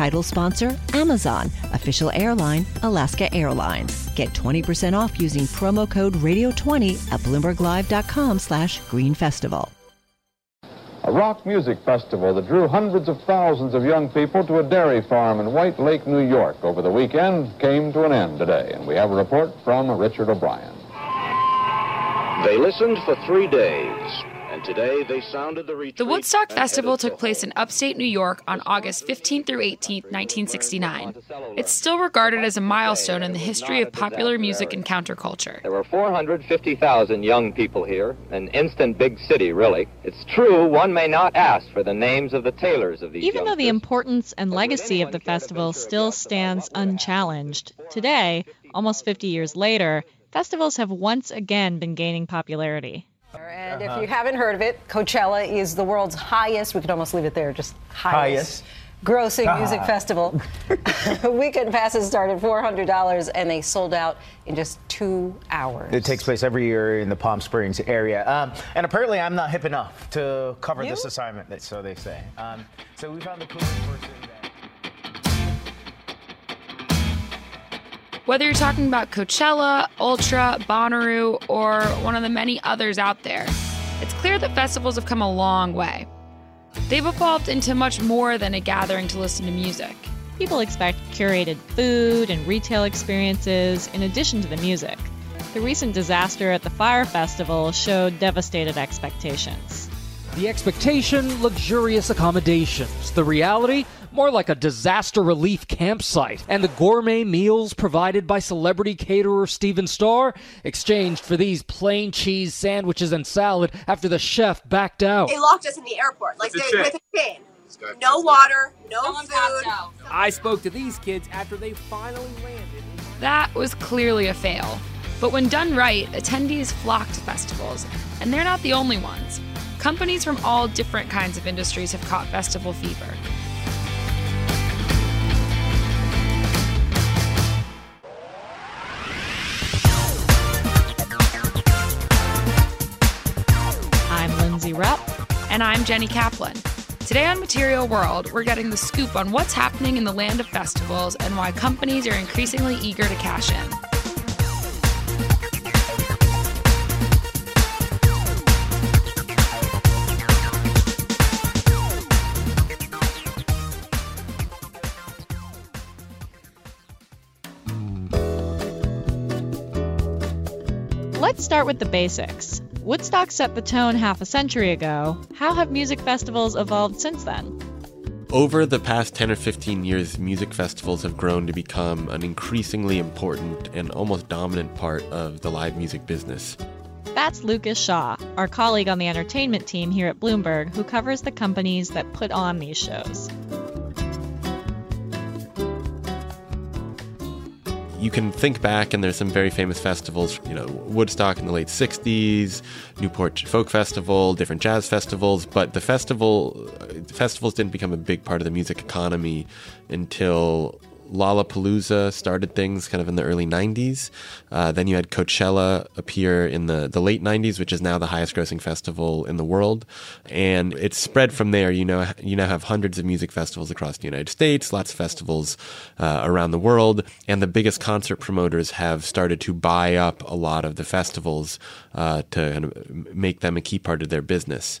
Title sponsor Amazon. Official airline Alaska Airlines. Get 20% off using promo code Radio20 at BloombergLive.com slash Green Festival. A rock music festival that drew hundreds of thousands of young people to a dairy farm in White Lake, New York over the weekend came to an end today. And we have a report from Richard O'Brien. They listened for three days. And today they sounded the retreat. The Woodstock Festival took place in upstate New York on August 15 through 18, 1969. It's still regarded as a milestone in the history of popular music and counterculture. There were 450,000 young people here, an instant big city, really. It's true, one may not ask for the names of the tailors of these Even though the importance and legacy of the festival still guess as to stands unchallenged, today, almost 50 years later, festivals have once again been gaining popularity. And if you haven't heard of it, Coachella is the world's highest, we could almost leave it there, just highest, grossing music festival. Weekend passes start at $400 and they sold out in just two hours. It takes place every year in the Palm Springs area. Um, and apparently, I'm not hip enough to cover this assignment, so they say. Um, so we found the coolest person that. Whether you're talking about Coachella, Ultra, Bonnaroo, or one of the many others out there, it's clear that festivals have come a long way. They've evolved into much more than a gathering to listen to music. People expect curated food and retail experiences in addition to the music. The recent disaster at the Fyre Festival showed devastated expectations. The expectation, luxurious accommodations. The reality, more like a disaster relief campsite. And the gourmet meals provided by celebrity caterer Stephen Starr exchanged for these plain cheese sandwiches and salad after the chef backed out. They locked us in the airport, like they, with a chain. No water, no food. I spoke to these kids after they finally landed. That was clearly a fail. But when done right, attendees flock to festivals, and they're not the only ones. Companies from all different kinds of industries have caught festival fever. And I'm Jenny Kaplan. Today on Material World, we're getting the scoop on what's happening in the land of festivals and why companies are increasingly eager to cash in. Let's start with the basics. Woodstock set the tone half a century ago. How have music festivals evolved since then? Over the past 10 or 15 years, music festivals have grown to become an increasingly important and almost dominant part of the live music business. That's Lucas Shaw, our colleague on the entertainment team here at Bloomberg, who covers the companies that put on these shows. You can think back, and there's some very famous festivals, you know, Woodstock in the late 60s, Newport Folk Festival, different jazz festivals, but the festival festivals didn't become a big part of the music economy until Lollapalooza started things kind of in the early 90s. Uh, then you had Coachella appear in the, the late 90s, which is now the highest grossing festival in the world. And it spread from there. You know, you now have hundreds of music festivals across the United States, lots of festivals uh, around the world. And the biggest concert promoters have started to buy up a lot of the festivals uh, to kind of make them a key part of their business.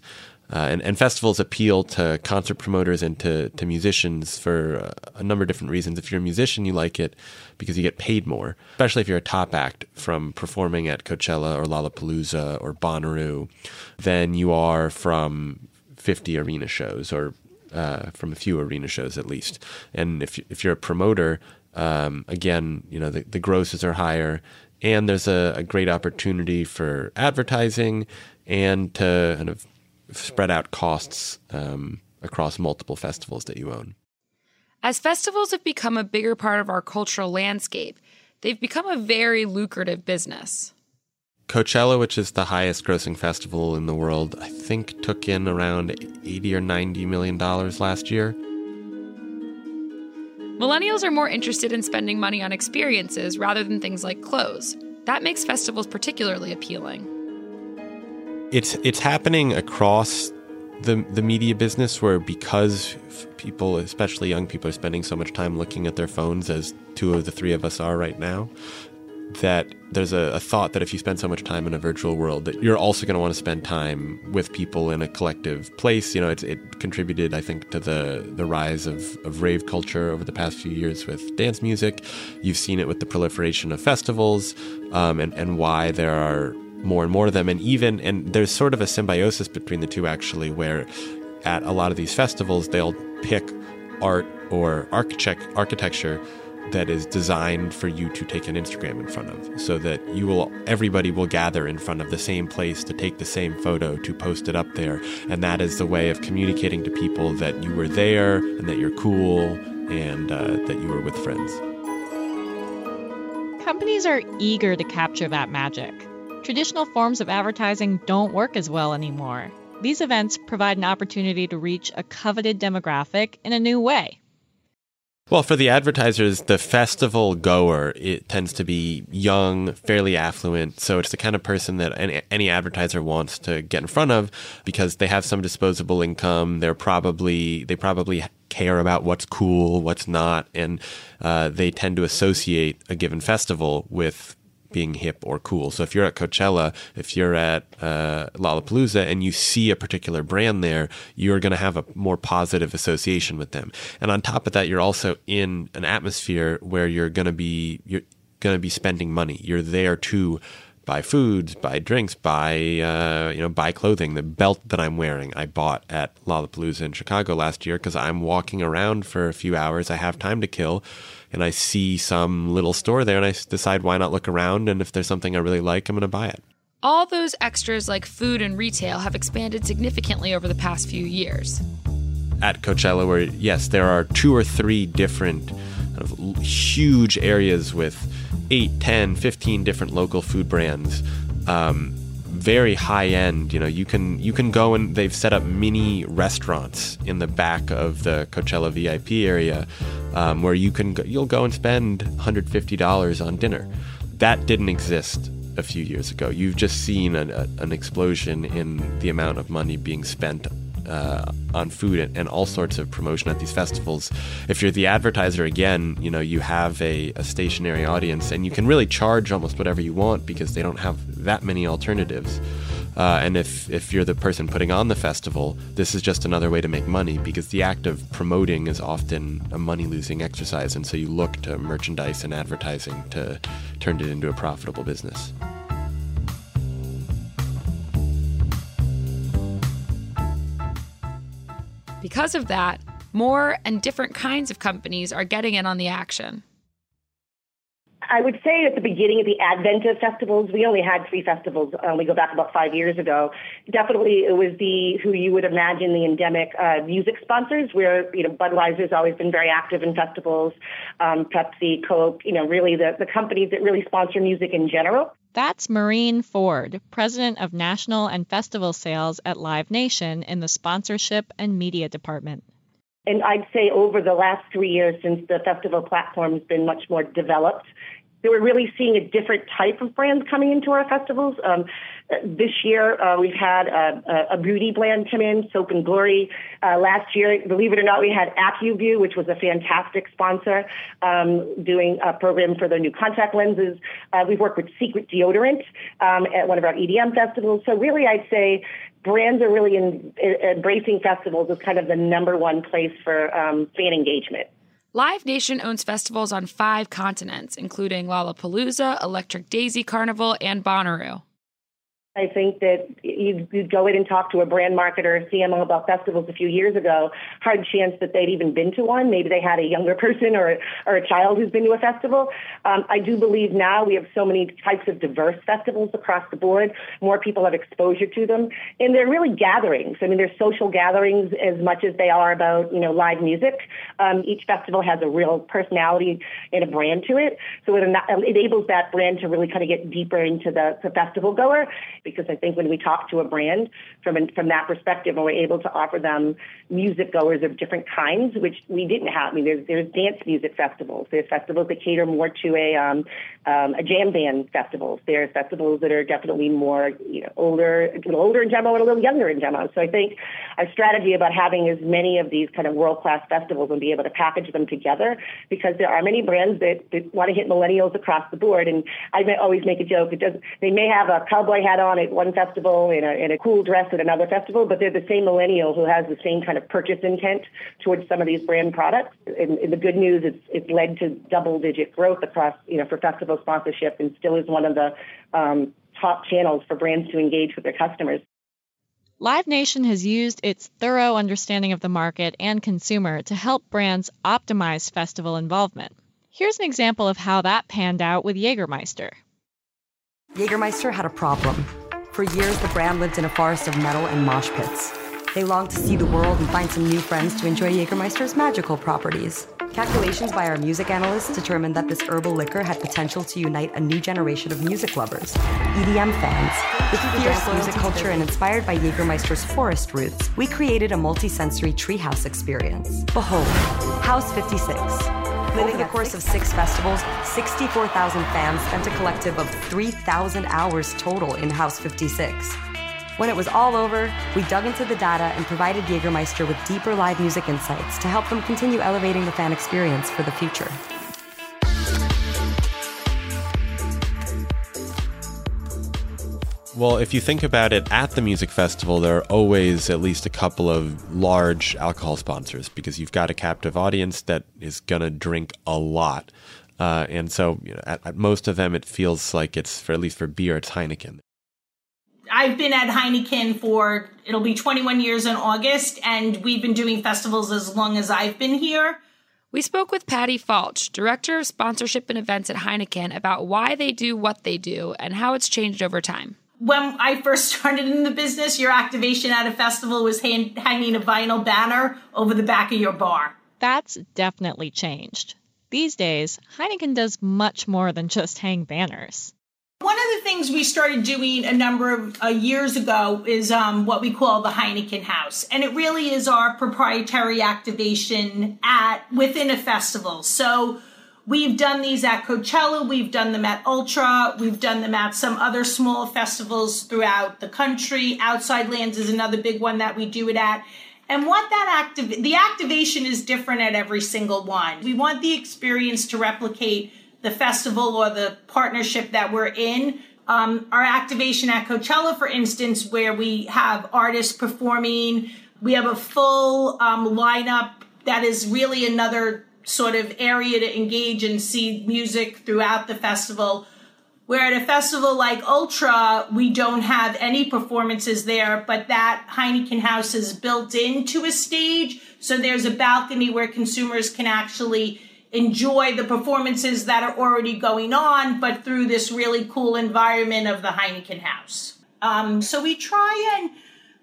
Uh, and, and, festivals appeal to concert promoters and to, to musicians for a number of different reasons. If you're a musician, you like it because you get paid more, especially if you're a top act from performing at Coachella or Lollapalooza or Bonnaroo than you are from 50 arena shows or uh, from a few arena shows at least. And if, if you're a promoter, um, again, you know, the, the grosses are higher and there's a, a great opportunity for advertising and to kind of spread out costs um, across multiple festivals that you own. As festivals have become a bigger part of our cultural landscape, they've become a very lucrative business. Coachella, which is the highest grossing festival in the world, I think took in around 80 or 90 million dollars last year. Millennials are more interested in spending money on experiences rather than things like clothes. That makes festivals particularly appealing. It's it's happening across the the media business where because people, especially young people, are spending so much time looking at their phones as two of the three of us are right now, that there's a, a, thought that if you spend so much time in a virtual world that you're also going to want to spend time with people in a collective place. You know it contributed i think to the the rise of, of rave culture over the past few years with dance music. You've seen it with the proliferation of festivals um, and, and why there are more and more of them. And even, and there's sort of a symbiosis between the two actually, where at a lot of these festivals, they'll pick art or architect, architecture that is designed for you to take an Instagram in front of. So that you will everybody will gather in front of the same place to take the same photo to post it up there. And that is the way of communicating to people that you were there and that you're cool and uh, that you were with friends. Companies are eager to capture that magic traditional forms of advertising don't work as well anymore. These events provide an opportunity to reach a coveted demographic in a new way. Well, for the advertisers, the festival goer it tends to be young, fairly affluent. So it's the kind of person that any, any, advertiser wants to get in front of because they have some disposable income. They're probably they probably care about what's cool, what's not, and uh, they tend to associate a given festival with being hip or cool. So if you're at Coachella, if you're at uh, Lollapalooza, and you see a particular brand there, you're going to have a more positive association with them. And on top of that, you're also in an atmosphere where you're going to be you're going to be spending money. You're there to buy foods, buy drinks, buy uh, you know buy clothing. The belt that I'm wearing, I bought at Lollapalooza in Chicago last year because I'm walking around for a few hours. I have time to kill and I see some little store there and I decide why not look around and if there's something I really like, I'm going to buy it. All those extras like food and retail have expanded significantly over the past few years. At Coachella, where yes, there are two or three different kind of huge areas with 8, 10, 15 different local food brands. Um, very high end. You know, you can you can go and they've set up mini restaurants in the back of the Coachella VIP area, um, where you can go, you'll go and spend 150 dollars on dinner. That didn't exist a few years ago. You've just seen a, an explosion in the amount of money being spent uh, on food and, all sorts of promotion at these festivals. If you're the advertiser, again, you know you have a, a, stationary audience, and you can really charge almost whatever you want because they don't have that many alternatives. Uh, and if if you're the person putting on the festival, this is just another way to make money because the act of promoting is often a money losing exercise, and so you look to merchandise and advertising to turn it into a profitable business. Because of that, more and different kinds of companies are getting in on the action. I would say at the beginning of the advent of festivals, we only had three festivals. Um, we go back about five years ago. Definitely, it was the who you would imagine the endemic uh, music sponsors, where you know Budweiser's always been very active in festivals, um, Pepsi, Coke, you know, really the the companies that really sponsor music in general. That's Maureen Ford, president of national and festival sales at Live Nation in the sponsorship and media department. And I'd say over the last three years, since the festival platform has been much more developed, that we're really seeing a different type of brands coming into our festivals. Um, this year, uh, we've had a, a, beauty brand come in, Soap and Glory. Uh, last year, believe it or not, we had Acuvue, which was a fantastic sponsor, um, doing a program for their new contact lenses. Uh, we've worked with Secret Deodorant um, at one of our EDM festivals. So really, I'd say brands are really in, in, embracing festivals as kind of the number one place for um, fan engagement. Live Nation owns festivals on five continents, including Lollapalooza, Electric Daisy Carnival, and Bonnaroo. I think that you, would go in and talk to a brand marketer or CMO about festivals a few years ago, hard chance that they'd even been to one. Maybe they had a younger person or, or a child who's been to a festival. Um, I do believe now we have so many types of diverse festivals across the board. More people have exposure to them. And they're really gatherings. I mean, they're social gatherings as much as they are about, you know, live music. Um, each festival has a real personality and a brand to it. So it enables that brand to really kind of get deeper into the, the festival goer because I think when we talk to a brand from from that perspective, we're able to offer them music goers of different kinds, which we didn't have. I mean, there's there's dance music festivals. There's festivals that cater more to a um, um, a jam band festivals. There's festivals that are definitely more you know older, a little older in demo and a little younger in demo. So I think our strategy about having as many of these kind of world class festivals and be able to package them together because there are many brands that, that want to hit millennials across the board. And I always make a joke. It does. They may have a cowboy hat on at one festival in a, and a cool dress at another festival, but they're the same millennial who has the same kind of purchase intent towards some of these brand products. And, and the good news is it's led to double digit growth across, you know, for festival sponsorship and still is one of the um, top channels for brands to engage with their customers. Live Nation has used its thorough understanding of the market and consumer to help brands optimize festival involvement. Here's an example of how that panned out with Jägermeister. Jägermeister had a problem. For years, the brand lived in a forest of metal and mosh pits. They longed to see the world and find some new friends to enjoy Jägermeister's magical properties. Calculations by our music analysts determined that this herbal liquor had potential to unite a new generation of music lovers, EDM fans. With fierce music culture and inspired by Jägermeister's forest roots, we created a multi-sensory treehouse experience. Behold, House 56 over the course of six festivals, 64,000 fans spent a collective of 3,000 hours total in House 56. When it was all over, we dug into the data and provided Jägermeister with deeper live music insights to help them continue elevating the fan experience for the future. Well, if you think about it, at the music festival, there are always at least a couple of large alcohol sponsors because you've got a captive audience that is going to drink a lot. Uh, and so you know, at, at, most of them, it feels like it's, for at least for beer, it's Heineken. I've been at Heineken for, it'll be 21 years in August, and we've been doing festivals as long as I've been here. We spoke with Patty Falch, Director of Sponsorship and Events at Heineken, about why they do what they do and how it's changed over time when I first started in the business, your activation at a festival was hand, hanging a vinyl banner over the back of your bar. That's definitely changed. These days, Heineken does much more than just hang banners. One of the things we started doing a number of uh, years ago is um, what we call the Heineken House, and it really is our proprietary activation at within a festival. So We've done these at Coachella, we've done them at Ultra, we've done them at some other small festivals throughout the country. Outside Lands is another big one that we do it at. And what that active the activation is different at every single one. We want the experience to replicate the festival or the partnership that we're in. Um, our activation at Coachella, for instance, where we have artists performing, we have a full um, lineup that is really another sort of area to engage and see music throughout the festival. Where at a festival like Ultra, we don't have any performances there, but that Heineken House is built into a stage. So there's a balcony where consumers can actually enjoy the performances that are already going on, but through this really cool environment of the Heineken House. Um, so we try and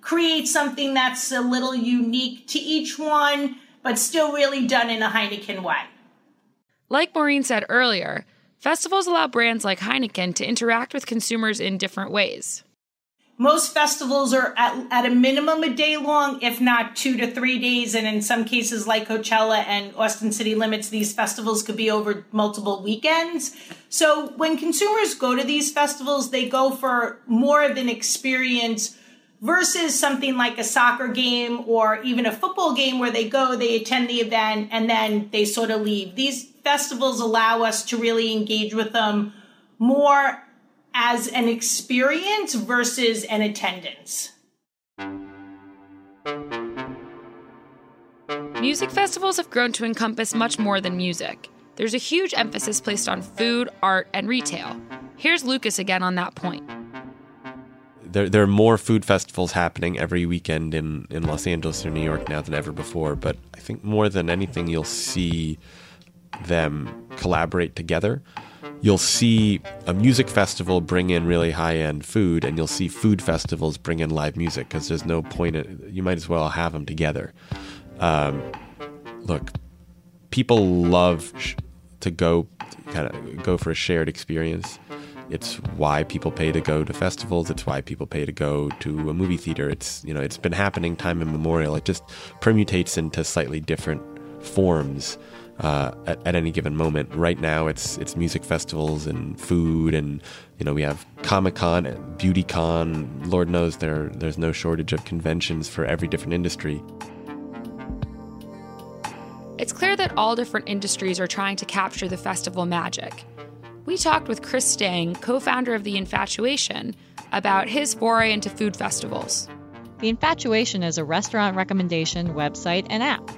create something that's a little unique to each one but still really done in a Heineken way. Like Maureen said earlier, festivals allow brands like Heineken to interact with consumers in different ways. most festivals are at, at a minimum a day long, if not two to three days. And in some cases, like Coachella and Austin City Limits, these festivals could be over multiple weekends. So when consumers go to these festivals, they go for more of an experience versus something like a soccer game or even a football game where they go, they attend the event, and then they sort of leave. These festivals allow us to really engage with them more as an experience versus an attendance. Music festivals have grown to encompass much more than music. There's a huge emphasis placed on food, art, and retail. Here's Lucas again on that point. There, there are more food festivals happening every weekend in, in Los Angeles or New York now than ever before, but I think more than anything, you'll see them collaborate together you'll see a music festival bring in really high end food, and you'll see food festivals bring in live music because there's no point. In, you might as well have them together. Um, look, people love sh- to go, kind of go for a shared experience. It's why people pay to go to festivals. It's why people pay to go to a movie theater. It's you know it's been happening time immemorial. It just permutates into slightly different forms uh, at, at, any given moment. Right now, it's it's music festivals and food, and you know we have Comic Con, Beauty Con. Lord knows there there's no shortage of conventions for every different industry. It's clear that all different industries are trying to capture the festival magic. We talked with Chris Stang, co founder of The Infatuation, about his foray into food festivals. The Infatuation is a restaurant recommendation website and app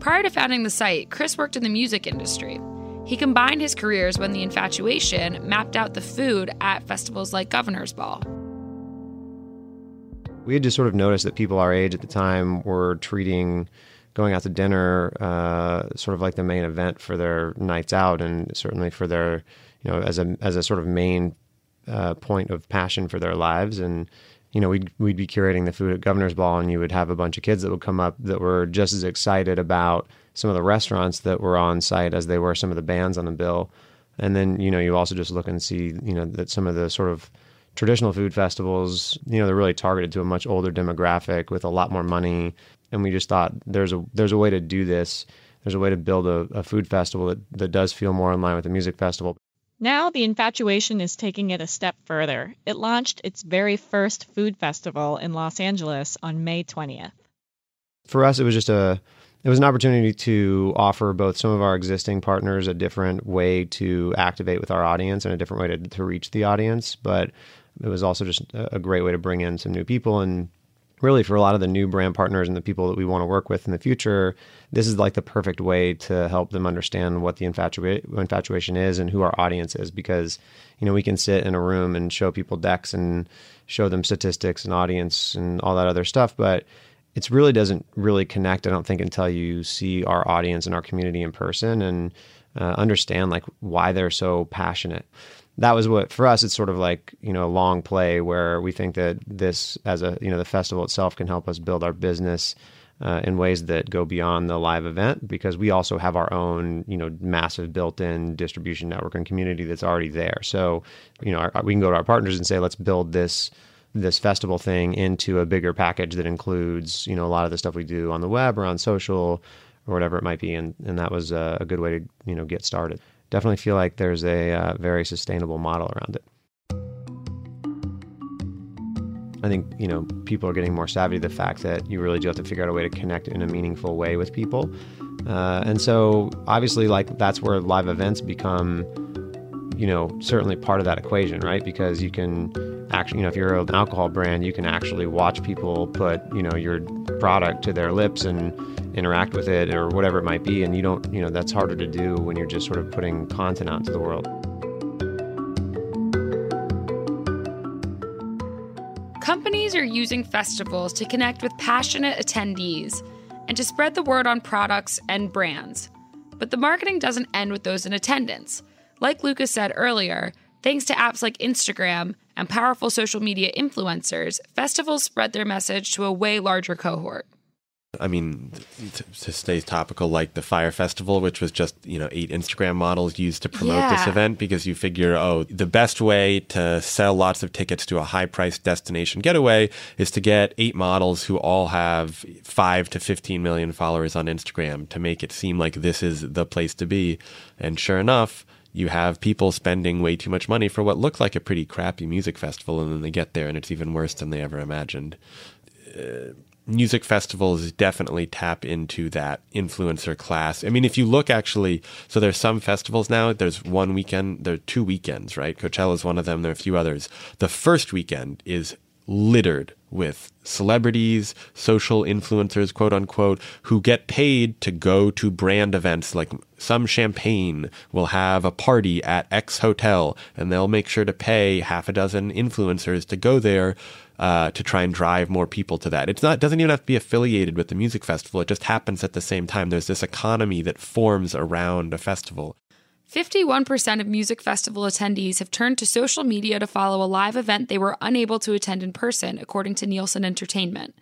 Prior to founding the site, Chris worked in the music industry. He combined his careers when the infatuation mapped out the food at festivals like Governor's Ball. We had just sort of noticed that people our age at the time were treating going out to dinner uh, sort of like the main event for their nights out, and certainly for their, you know, as a as a sort of main uh, point of passion for their lives. And you know, we'd we'd be curating the food at Governor's Ball, and you would have a bunch of kids that would come up that were just as excited about some of the restaurants that were on site as they were some of the bands on the bill. And then you know, you also just look and see you know that some of the sort of traditional food festivals, you know, they're really targeted to a much older demographic with a lot more money. And we just thought there's a there's a way to do this. There's a way to build a, a food festival that, that does feel more in line with a music festival. Now, the infatuation is taking it a step further. It launched its very first food festival in Los Angeles on May 20th. For us, it was just a it was an opportunity to offer both some of our existing partners a different way to activate with our audience and a different way to, to reach the audience. But it was also just a great way to bring in some new people and really for a lot of the new brand partners and the people that we want to work with in the future, this is like the perfect way to help them understand what the infatu- infatuation is and who our audience is because you know we can sit in a room and show people decks and show them statistics and audience and all that other stuff, but it really doesn't really connect. I don't think until you see our audience and our community in person and uh, understand like why they're so passionate that was what for us it's sort of like you know a long play where we think that this as a you know the festival itself can help us build our business uh, in ways that go beyond the live event because we also have our own you know massive built-in distribution network and community that's already there. So you know our, we can go to our partners and say let's build this this festival thing into a bigger package that includes you know a lot of the stuff we do on the web or on social or whatever it might be. And and that was a, a good way to you know get started definitely feel like there's a uh, very sustainable model around it. I think you know people are getting more savvy to the fact that you really do have to figure out a way to connect in a meaningful way with people, uh, and so obviously like that's where live events become, you know, certainly part of that equation, right? Because you can actually, you know, if you're an alcohol brand, you can actually watch people put you know your product to their lips and interact with it or whatever it might be. And you don't, you know, that's harder to do when you're just sort of putting content out into the world. Companies are using festivals to connect with passionate attendees and to spread the word on products and brands. But the marketing doesn't end with those in attendance. Like Lucas said earlier, thanks to apps like Instagram and powerful social media influencers, festivals spread their message to a way larger cohort I mean, to, to stay topical, like the Fyre Festival, which was just, you know, eight Instagram models used to promote yeah. this event because you figure, oh, the best way to sell lots of tickets to a high priced destination getaway is to get eight models who all have five to 15 million followers on Instagram to make it seem like this is the place to be. And sure enough, you have people spending way too much money for what looked like a pretty crappy music festival, and then they get there and it's even worse than they ever imagined. Uh, music festivals definitely tap into that influencer class. I mean, if you look actually, so there's some festivals now, there's one weekend, there are two weekends, right? Coachella is one of them, there are a few others. The first weekend is littered with celebrities, social influencers, quote unquote, who get paid to go to brand events. Like some champagne will have a party at X hotel, and they'll make sure to pay half a dozen influencers to go there. Uh, to try and drive more people to that. It's not doesn't even have to be affiliated with the music festival. It just happens at the same time. There's this economy that forms around a festival. 51% of music festival attendees have turned to social media to follow a live event they were unable to attend in person, according to Nielsen Entertainment.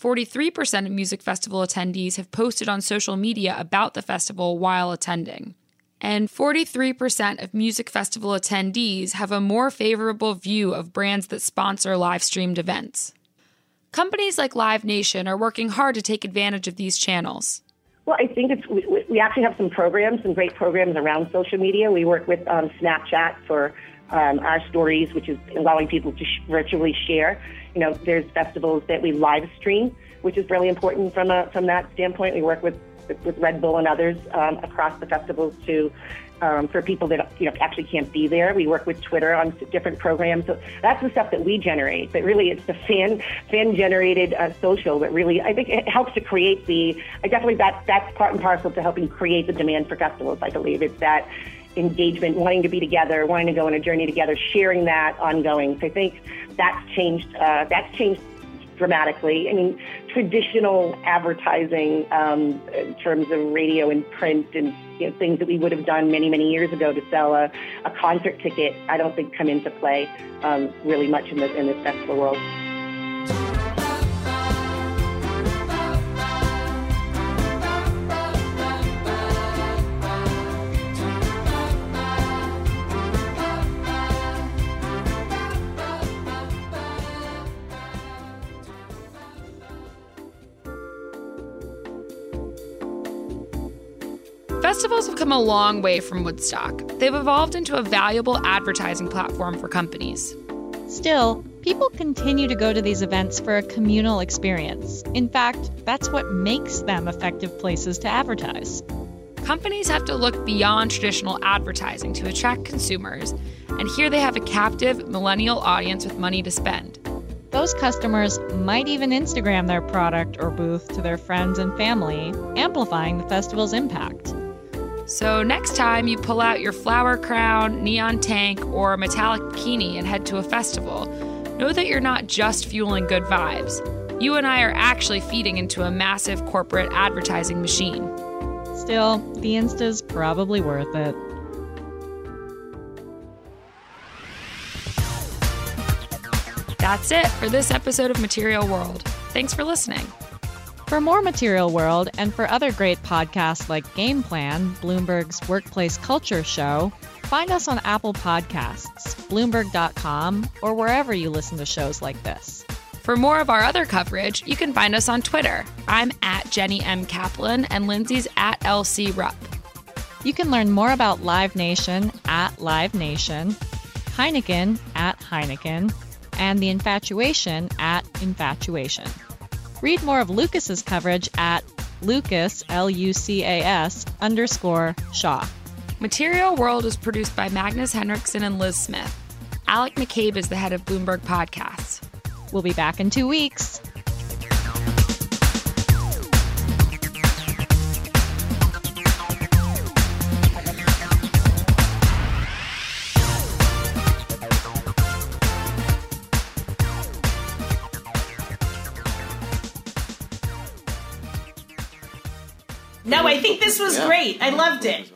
43% of music festival attendees have posted on social media about the festival while attending. And 43% of music festival attendees have a more favorable view of brands that sponsor live streamed events. Companies like Live Nation are working hard to take advantage of these channels. Well, I think it's we, we actually have some programs, some great programs around social media. We work with um, Snapchat for um, our stories, which is allowing people to sh- virtually share. You know, there's festivals that we live stream, which is really important from a, from that standpoint. We work with with Red Bull and others um, across the festivals to um, for people that you know actually can't be there. We work with Twitter on different programs. So that's the stuff that we generate. But really, it's the fan fan generated uh, social that really I think it helps to create the. I definitely that that's part and parcel to helping create the demand for festivals. I believe it's that engagement, wanting to be together, wanting to go on a journey together, sharing that ongoing. So I think that's changed. Uh, that's changed dramatically. I mean, traditional advertising um, in terms of radio and print and you know, things that we would have done many, many years ago to sell a, a concert ticket, I don't think come into play um, really much in, the, in this festival world. Festivals have come a long way from Woodstock. They've evolved into a valuable advertising platform for companies. Still, people continue to go to these events for a communal experience. In fact, that's what makes them effective places to advertise. Companies have to look beyond traditional advertising to attract consumers, and here they have a captive millennial audience with money to spend. Those customers might even Instagram their product or booth to their friends and family, amplifying the festival's impact. So, next time you pull out your flower crown, neon tank, or metallic bikini and head to a festival, know that you're not just fueling good vibes. You and I are actually feeding into a massive corporate advertising machine. Still, the Insta's probably worth it. That's it for this episode of Material World. Thanks for listening. For more Material World and for other great podcasts like Game Plan, Bloomberg's workplace culture show, find us on Apple Podcasts, Bloomberg.com, or wherever you listen to shows like this. For more of our other coverage, you can find us on Twitter. I'm at Jenny M. Kaplan and Lindsay's at LC Rupp. You can learn more about Live Nation at Live Nation, Heineken at Heineken, and The Infatuation at Infatuation. Read more of Lucas's coverage at Lucas, L U C A S, underscore Shaw. Material World is produced by Magnus Henriksen and Liz Smith. Alec McCabe is the head of Bloomberg Podcasts. We'll be back in two weeks. Great. I loved it.